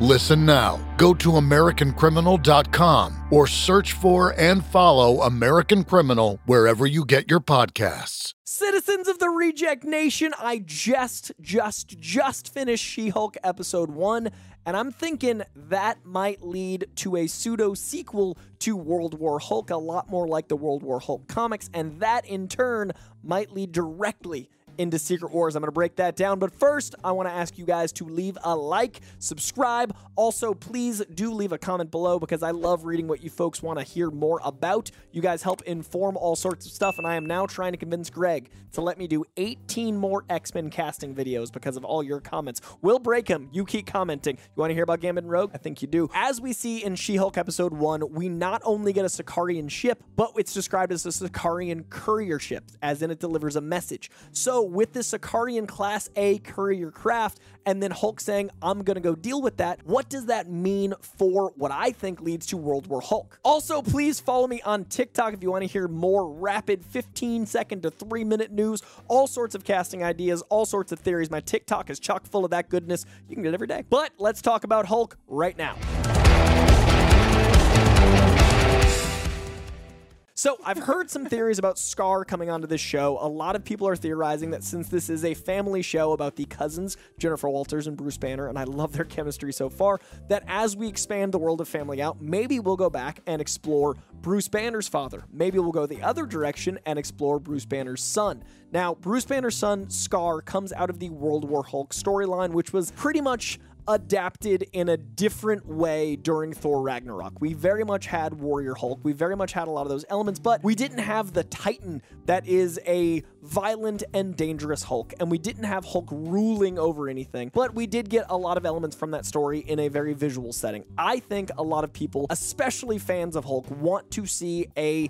Listen now. Go to AmericanCriminal.com or search for and follow American Criminal wherever you get your podcasts. Citizens of the Reject Nation, I just, just, just finished She Hulk episode one, and I'm thinking that might lead to a pseudo sequel to World War Hulk, a lot more like the World War Hulk comics, and that in turn might lead directly into Secret Wars. I'm going to break that down. But first, I want to ask you guys to leave a like, subscribe. Also, please do leave a comment below because I love reading what you folks want to hear more about. You guys help inform all sorts of stuff, and I am now trying to convince Greg to let me do 18 more X Men casting videos because of all your comments. We'll break him. You keep commenting. You want to hear about Gambit and Rogue? I think you do. As we see in She Hulk episode 1, we not only get a Sakaaran ship, but it's described as a Sakaaran courier ship, as in it delivers a message. So with this Sakaaran Class A courier craft, and then Hulk saying, I'm to go deal with that, what does that mean for what I think leads to World War Hulk? Also, please follow me on TikTok if you want to hear more rapid 15 second to 3 minute news, all sorts of casting ideas, all sorts of theories. My TikTok is chock full of that goodness. You can get it every day. But let's talk about Hulk right now. So, I've heard some theories about Skaar coming onto this show. A lot of people are theorizing that since this is a family show about the cousins, Jennifer Walters and Bruce Banner, and I love their chemistry so far, that as we expand the world of family out, maybe we'll go back and explore Bruce Banner's father. Maybe we'll go the other direction and explore Bruce Banner's son. Now, Bruce Banner's son, Skaar, comes out of the World War Hulk storyline, which was pretty much adapted in a different way during Thor Ragnarok. We very much had Warrior Hulk. We very much had a lot of those elements, but we didn't have the Titan that is a violent and dangerous Hulk. And we didn't have Hulk ruling over anything, but we did get a lot of elements from that story in a very visual setting. I think a lot of people, especially fans of Hulk, want to see a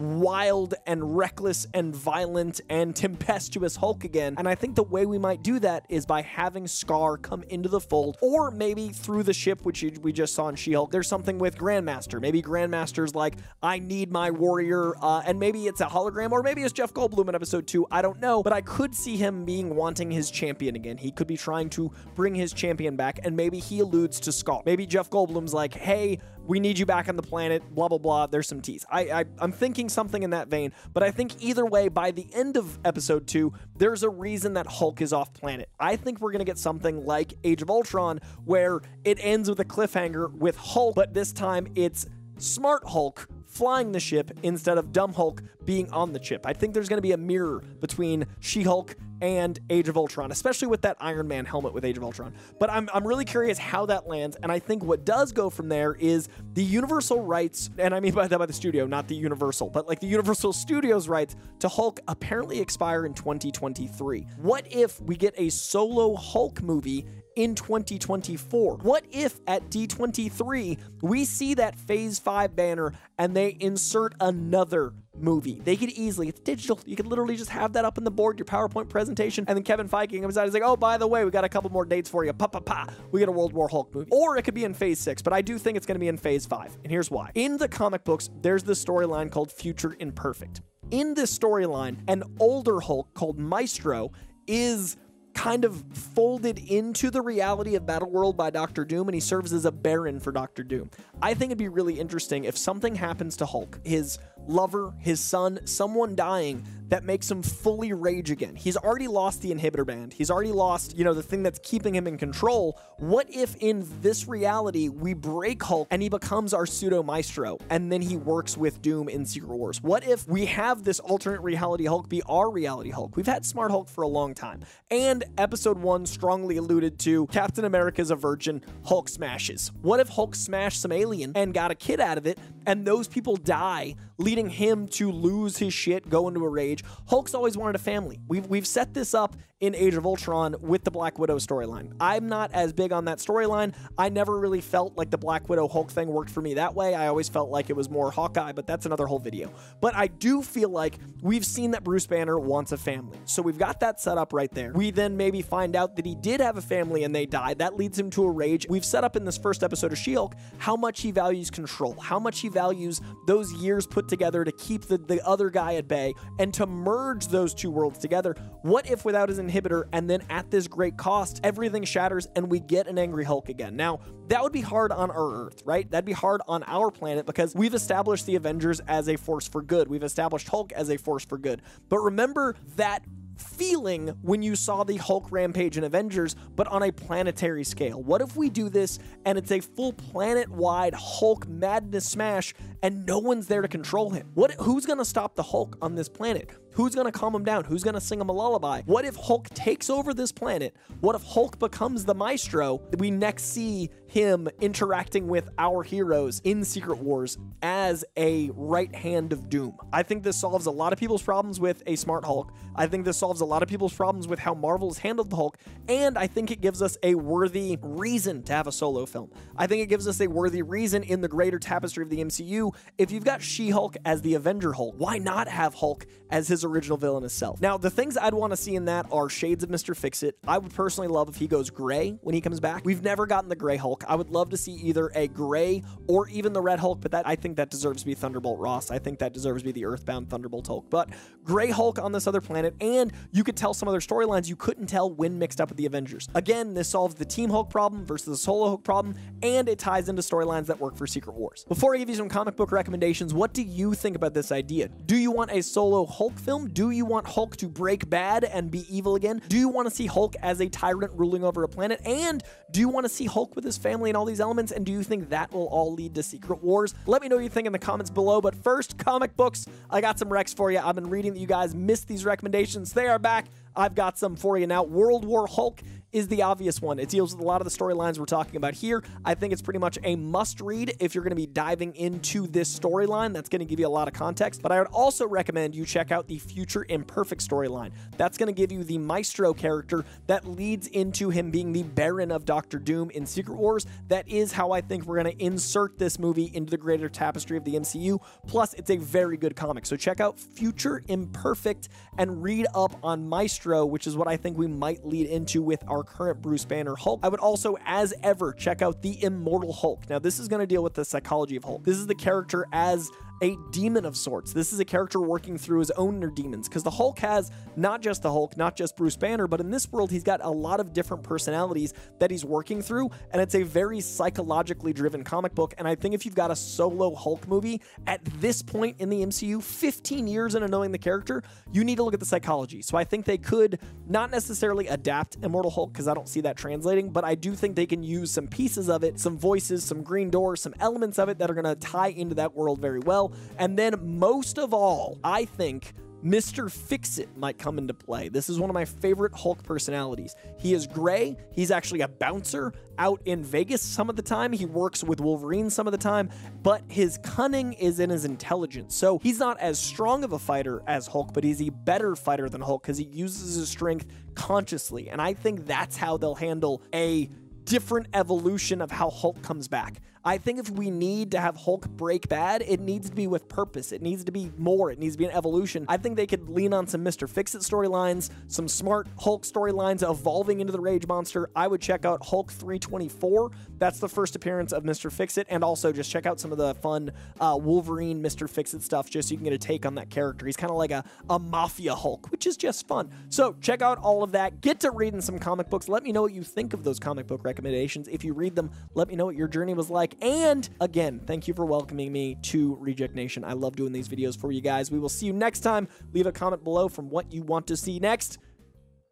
wild and reckless and violent and tempestuous Hulk again. And I think the way we might do that is by having Skaar come into the fold, or maybe through the ship, which we just saw in She Hulk. There's something with Grandmaster. Maybe Grandmaster's like, I need my warrior, uh, and maybe it's a hologram, or maybe it's Jeff Goldblum in episode two. I don't know, but I could see him being wanting his champion again. He could be trying to bring his champion back, and maybe he alludes to Skaar. Maybe Jeff Goldblum's like, hey, we need you back on the planet, blah, blah, blah. There's some tease. I, I, I'm thinking something in that vein, but I think either way, by the end of episode two, there's a reason that Hulk is off planet. I think we're going to get something like Age of Ultron, where it ends with a cliffhanger with Hulk, but this time it's Smart Hulk flying the ship instead of Dumb Hulk being on the ship. I think there's going to be a mirror between She Hulk and Age of Ultron, especially with that Iron Man helmet with Age of Ultron. But I'm, I'm really curious how that lands, and I think what does go from there is the Universal rights, and I mean by that by the studio, not the Universal, but like the Universal Studios rights to Hulk apparently expire in 2023. What if we get a solo Hulk movie in 2024? What if at D23 we see that Phase 5 banner and they insert another movie? They could easily, it's digital, you could literally just have that up on the board, your PowerPoint presentation, and then Kevin Feige comes out and is like, oh, by the way, we got a couple more dates for you. Pa pa pa. We get a World War Hulk movie. Or it could be in Phase 6, but I do think it's going to be in Phase 5. And here's why. In the comic books, there's this storyline called Future Imperfect. In this storyline, an older Hulk called Maestro is kind of folded into the reality of Battleworld by Doctor Doom, and he serves as a Baron for Doctor Doom. I think it'd be really interesting if something happens to Hulk, his lover, his son, someone dying, that makes him fully rage again? He's already lost the inhibitor band. He's already lost, you know, the thing that's keeping him in control. What if in this reality we break Hulk and he becomes our pseudo maestro and then he works with Doom in Secret Wars? What if we have this alternate reality Hulk be our reality Hulk? We've had Smart Hulk for a long time. And episode 1 strongly alluded to Captain America's a virgin, Hulk smashes. What if Hulk smashed some alien and got a kid out of it and those people die leading him to lose his shit, go into a rage. Hulk's always wanted a family. We've, we've set this up in Age of Ultron with the Black Widow storyline. I'm not as big on that storyline. I never really felt like the Black Widow Hulk thing worked for me that way. I always felt like it was more Hawkeye, but that's another whole video. But I do feel like we've seen that Bruce Banner wants a family. So we've got that set up right there. We then maybe find out that he did have a family and they died. That leads him to a rage. We've set up in this first episode of She Hulk how much he values control, how much he values those years put together to keep the, the other guy at bay and to merge those two worlds together. What if without his inhibitor and then at this great cost, everything shatters and we get an angry Hulk again? Now, that would be hard on our Earth, right? That'd be hard on our planet because we've established the Avengers as a force for good. We've established Hulk as a force for good. But remember that feeling when you saw the Hulk rampage in Avengers, but on a planetary scale? What if we do this and it's a full planet wide Hulk madness smash and no one's there to control him? What who's to stop the Hulk on this planet? Who's going to calm him down? Who's going to sing him a lullaby? What if Hulk takes over this planet? What if Hulk becomes the maestro? We next see him interacting with our heroes in Secret Wars as a right hand of doom. I think this solves a lot of people's problems with a smart Hulk. I think this solves a lot of people's problems with how Marvel has handled the Hulk. And I think it gives us a worthy reason to have a solo film. I think it gives us a worthy reason in the greater tapestry of the MCU. If you've got She Hulk as the Avenger Hulk, why not have Hulk as his original villainous self? Now, the things I'd want to see in that are shades of Mr. Fix It. I would personally love if he goes gray when he comes back. We've never gotten the gray Hulk. I would love to see either a gray or even the red Hulk, but that I think that deserves to be Thunderbolt Ross. I think that deserves to be the Earthbound Thunderbolt Hulk. But gray Hulk on this other planet, and you could tell some other storylines you couldn't tell when mixed up with the Avengers. Again, this solves the Team Hulk problem versus the Solo Hulk problem, and it ties into storylines that work for Secret Wars. Before I give you some comic book recommendations, what do you think about this idea? Do you want a solo Hulk film? Do you want Hulk to break bad and be evil again? Do you want to see Hulk as a tyrant ruling over a planet? And do you want to see Hulk with his family and all these elements? And do you think that will all lead to Secret Wars? Let me know what you think in the comments below. But first, comic books. I got some recs for you. I've been reading that you guys missed these recommendations. They are back. I've got some for you now. World War Hulk is the obvious one. It deals with a lot of the storylines we're talking about here. I think it's pretty much a must read if you're going to be diving into this storyline. That's going to give you a lot of context. But I would also recommend you check out the Future Imperfect storyline. That's going to give you the Maestro character that leads into him being the Baron of Doctor Doom in Secret Wars. That is how I think we're going to insert this movie into the greater tapestry of the MCU. Plus, it's a very good comic. So check out Future Imperfect and read up on Maestro, which is what I think we might lead into with our current Bruce Banner Hulk. I would also, as ever, check out the Immortal Hulk. Now, this is going to deal with the psychology of Hulk. This is the character as a demon of sorts. This is a character working through his own inner demons because the Hulk has not just the Hulk, not just Bruce Banner, but in this world, he's got a lot of different personalities that he's working through, and it's a very psychologically driven comic book. And I think if you've got a solo Hulk movie at this point in the MCU, 15 years into knowing the character, you need to look at the psychology. So I think they could not necessarily adapt Immortal Hulk because I don't see that translating, but I do think they can use some pieces of it, some voices, some green doors, some elements of it that are going to tie into that world very well. And then, most of all, I think Mr. Fix It might come into play. This is one of my favorite Hulk personalities. He is gray. He's actually a bouncer out in Vegas some of the time. He works with Wolverine some of the time, but his cunning is in his intelligence. So he's not as strong of a fighter as Hulk, but he's a better fighter than Hulk because he uses his strength consciously. And I think that's how they'll handle a different evolution of how Hulk comes back. I think if we need to have Hulk break bad, it needs to be with purpose. It needs to be more. It needs to be an evolution. I think they could lean on some Mr. Fix It storylines, some smart Hulk storylines evolving into the Rage Monster. I would check out Hulk 324. That's the first appearance of Mr. Fix It. And also just check out some of the fun uh, Wolverine Mr. Fix It stuff just so you can get a take on that character. He's kind of like a, a mafia Hulk, which is just fun. So check out all of that. Get to reading some comic books. Let me know what you think of those comic book recommendations. If you read them, let me know what your journey was like. Feedback. And again, thank you for welcoming me to Reject Nation. I love doing these videos for you guys. We will see you next time. Leave a comment below from what you want to see next.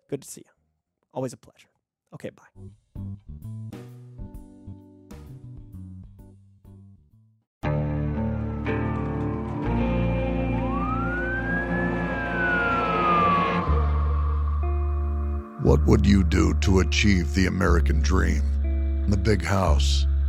Good to see you. Always a pleasure. Okay, bye. What would you do to achieve the American dream? The big house,